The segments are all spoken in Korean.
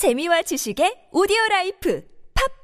재미와 지식의 오디오 라이프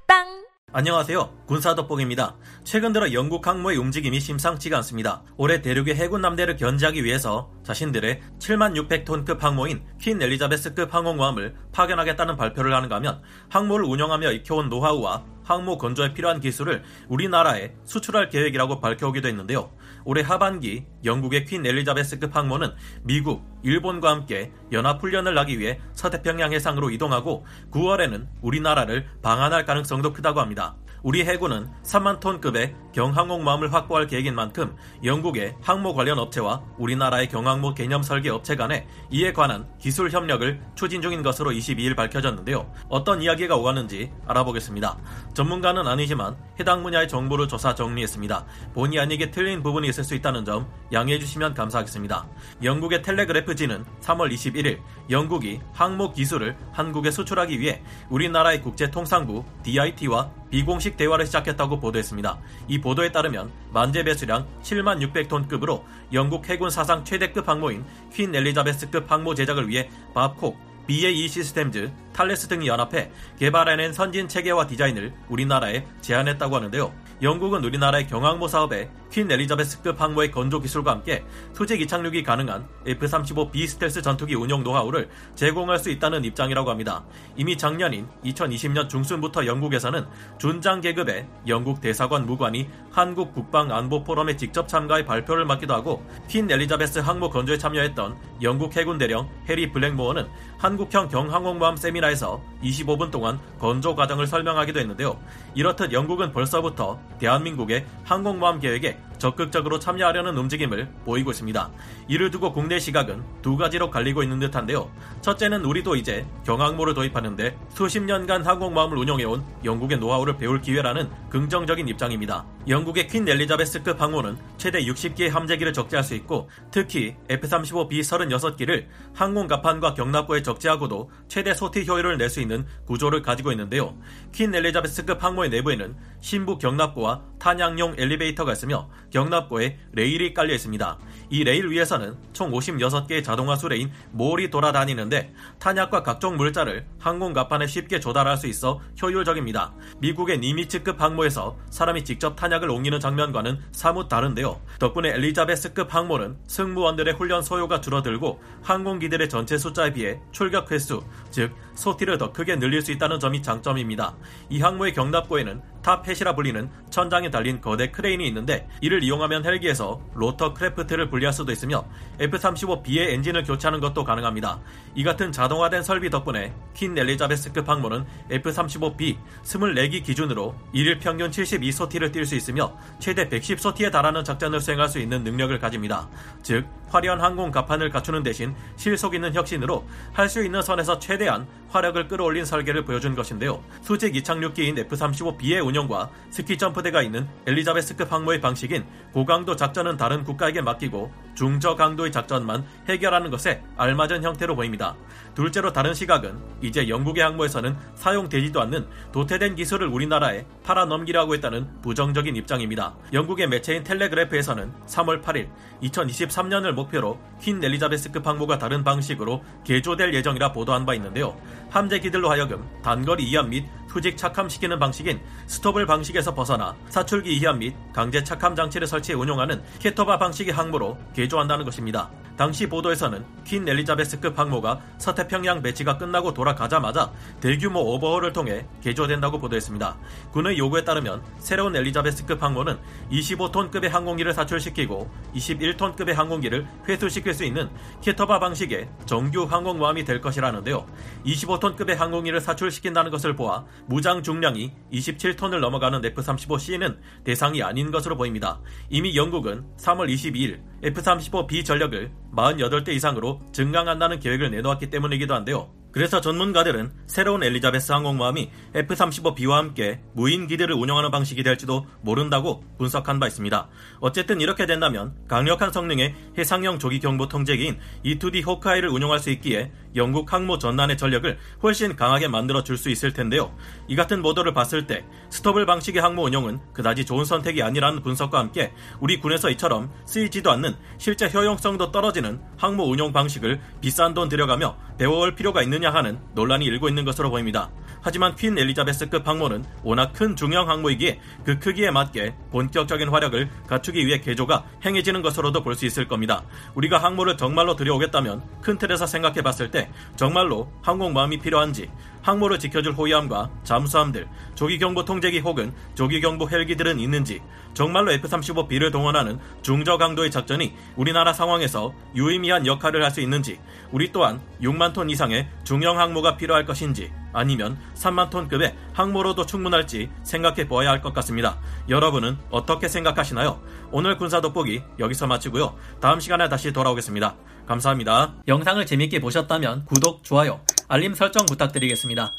팟빵 안녕하세요. 군사덕봉입니다. 최근 들어 영국 항모의 움직임이 심상치가 않습니다. 올해 대륙의 해군 함대를 견제하기 위해서 자신들의 7만 600톤급 항모인 퀸 엘리자베스급 항공모함을 파견하겠다는 발표를 하는가 하면 항모를 운영하며 익혀온 노하우와 항모 건조에 필요한 기술을 우리나라에 수출할 계획이라고 밝혀오기도 했는데요. 올해 하반기 영국의 퀸 엘리자베스급 항모는 미국, 일본과 함께 연합훈련을 하기 위해 서태평양 해상으로 이동하고 9월에는 우리나라를 방한할 가능성도 크다고 합니다. 우리 해군은 3만 톤급의 경항공모함을 확보할 계획인 만큼 영국의 항모 관련 업체와 우리나라의 경항모 개념 설계 업체 간에 이에 관한 기술 협력을 추진 중인 것으로 22일 밝혀졌는데요. 어떤 이야기가 오가는지 알아보겠습니다. 전문가는 아니지만 해당 분야의 정보를 조사 정리했습니다. 본의 아니게 틀린 부분이 있을 수 있다는 점 양해해 주시면 감사하겠습니다. 영국의 텔레그래프지는 3월 21일 영국이 항모 기술을 한국에 수출하기 위해 우리나라의 국제통상부 DIT와 비공식 대화를 시작했다고 보도했습니다. 이 보도에 따르면 만재 배수량 7만 600톤급으로 영국 해군 사상 최대급 항모인 퀸 엘리자베스급 항모 제작을 위해 babcock, BAE 시스템즈, 탈레스 등이 연합해 개발해낸 선진 체계와 디자인을 우리나라에 제안했다고 하는데요. 영국은 우리나라의 경항모 사업에 퀸 엘리자베스급 항모의 건조 기술과 함께 수직 이착륙이 가능한 F-35B 스텔스 전투기 운용 노하우를 제공할 수 있다는 입장이라고 합니다. 이미 작년인 2020년 중순부터 영국에서는 준장 계급의 영국 대사관 무관이 한국 국방 안보 포럼에 직접 참가해 발표를 맡기도 하고 퀸 엘리자베스 항모 건조에 참여했던 영국 해군 대령 해리 블랙모어는 한국형 경항공모함 세미나 에서 25분 동안 건조 과정을 설명하기도 했는데요. 이렇듯 영국은 벌써부터 대한민국의 항공모함 계획에 적극적으로 참여하려는 움직임을 보이고 있습니다. 이를 두고 국내 시각은 두 가지로 갈리고 있는 듯한데요. 첫째는 우리도 이제 경항모를 도입하는데 수십 년간 항공모함을 운영해온 영국의 노하우를 배울 기회라는 긍정적인 입장입니다. 영국의 퀸 엘리자베스급 항모는 최대 60기의 함재기를 적재할 수 있고 특히 F-35B 36기를 항공 갑판과 경납고에 적재하고도 최대 소티 효율을 낼 수 있는 구조를 가지고 있는데요. 퀸 엘리자베스급 항모의 내부에는 신부 격납고와 탄약용 엘리베이터가 있으며 격납고에 레일이 깔려 있습니다. 이 레일 위에서는 총 56개의 자동화 수레인 mole이 돌아다니는데 탄약과 각종 물자를 항공 갑판에 쉽게 조달할 수 있어 효율적입니다. 미국의 니미츠급 항모에서 사람이 직접 탄약을 옮기는 장면과는 사뭇 다른데요. 덕분에 엘리자베스급 항모는 승무원들의 훈련 소요가 줄어들고 항공기들의 전체 숫자에 비해 출격 횟수, 즉 sortie를 더 크게 늘릴 수 있다는 점이 장점입니다. 이 항모의 격납고에는 top hat이라 불리는 천장에 달린 거대 크레인이 있는데 이를 이용하면 헬기에서 rotorcraft를 분리할 수도 있으며 F-35B의 엔진을 교체하는 것도 가능합니다. 이 같은 자동화된 설비 덕분에 퀸 엘리자베스급 항모는 F-35B 24기 기준으로 1일 평균 72 sortie를 뛸 수 있으며 최대 110 sortie에 달하는 작전을 수행할 수 있는 능력을 가집니다. 즉 화려한 항공 갑판을 갖추는 대신 실속 있는 혁신으로 할 수 있는 선에서 최대한 화력을 끌어올린 설계를 보여준 것인데요. 수직 이착륙기인 F-35B의 운영과 스키 점프대가 있는 엘리자베스급 항모의 방식인 고강도 작전은 다른 국가에게 맡기고 중저강도의 작전만 해결하는 것에 알맞은 형태로 보입니다. 둘째로 다른 시각은 이제 영국의 항모에서는 사용되지도 않는 도태된 기술을 우리나라에 팔아넘기라고 했다는 부정적인 입장입니다. 영국의 매체인 텔레그래프에서는 3월 8일 2023년을 목표로 퀸 엘리자베스급 항모가 다른 방식으로 개조될 예정이라 보도한 바 있는데요. 함재기들로 하여금 단거리 이함 및 수직 착함시키는 방식인 STOVL 방식에서 벗어나 사출기 이함 및 강제 착함 장치를 설치해 운용하는 CATOBAR 방식의 항모로 개조한다는 것입니다. 당시 보도에서는 퀸 엘리자베스급 항모가 서태평양 배치가 끝나고 돌아가자마자 대규모 오버홀을 통해 개조된다고 보도했습니다. 군의 요구에 따르면 새로운 엘리자베스급 항모는 25톤급의 항공기를 사출시키고 21톤급의 항공기를 회수시킬 수 있는 캐터바 방식의 정규 항공모함이 될 것이라는데요. 25톤급의 항공기를 사출시킨다는 것을 보아 무장 중량이 27톤을 넘어가는 F-35C는 대상이 아닌 것으로 보입니다. 이미 영국은 3월 22일 F-35B 전력을 48대 이상으로 증강한다는 계획을 내놓았기 때문이기도 한데요. 그래서 전문가들은 새로운 엘리자베스 항공모함이 F-35B와 함께 무인 기대를 운영하는 방식이 될지도 모른다고 분석한 바 있습니다. 어쨌든 이렇게 된다면 강력한 성능의 해상형 조기 경보 통제기인 E2D 호크아이를 운용할 수 있기에 영국 항모 전란의 전력을 훨씬 강하게 만들어 줄 수 있을 텐데요. 이 같은 보도를 봤을 때 스톱을 방식의 항모 운용은 그다지 좋은 선택이 아니라는 분석과 함께 우리 군에서 이처럼 쓰이지도 않는 실제 효용성도 떨어지는 항모 운용 방식을 비싼 돈 들여가며 배워올 필요가 있느냐 되겠느냐 하는 논란이 일고 있는 것으로 보입니다. 하지만 퀸 엘리자베스급 항모는 워낙 큰 중형 항모이기에 그 크기에 맞게 본격적인 화력을 갖추기 위해 개조가 행해지는 것으로도 볼 수 있을 겁니다. 우리가 항모를 정말로 들여오겠다면 큰 틀에서 생각해 봤을 때 정말로 항공모함이 필요한지 항모를 지켜줄 호위함과 잠수함들, 조기경보 통제기 혹은 조기경보 헬기들은 있는지 정말로 F-35B를 동원하는 중저 강도의 작전이 우리나라 상황에서 유의미한 역할을 할 수 있는지 우리 또한 6만 톤 이상의 중형 항모가 필요할 것인지 아니면 3만 톤급의 항모로도 충분할지 생각해 보아야 할 것 같습니다. 여러분은 어떻게 생각하시나요? 오늘 군사 돋보기 여기서 마치고요. 다음 시간에 다시 돌아오겠습니다. 감사합니다. 영상을 재밌게 보셨다면 구독, 좋아요, 알림 설정 부탁드리겠습니다.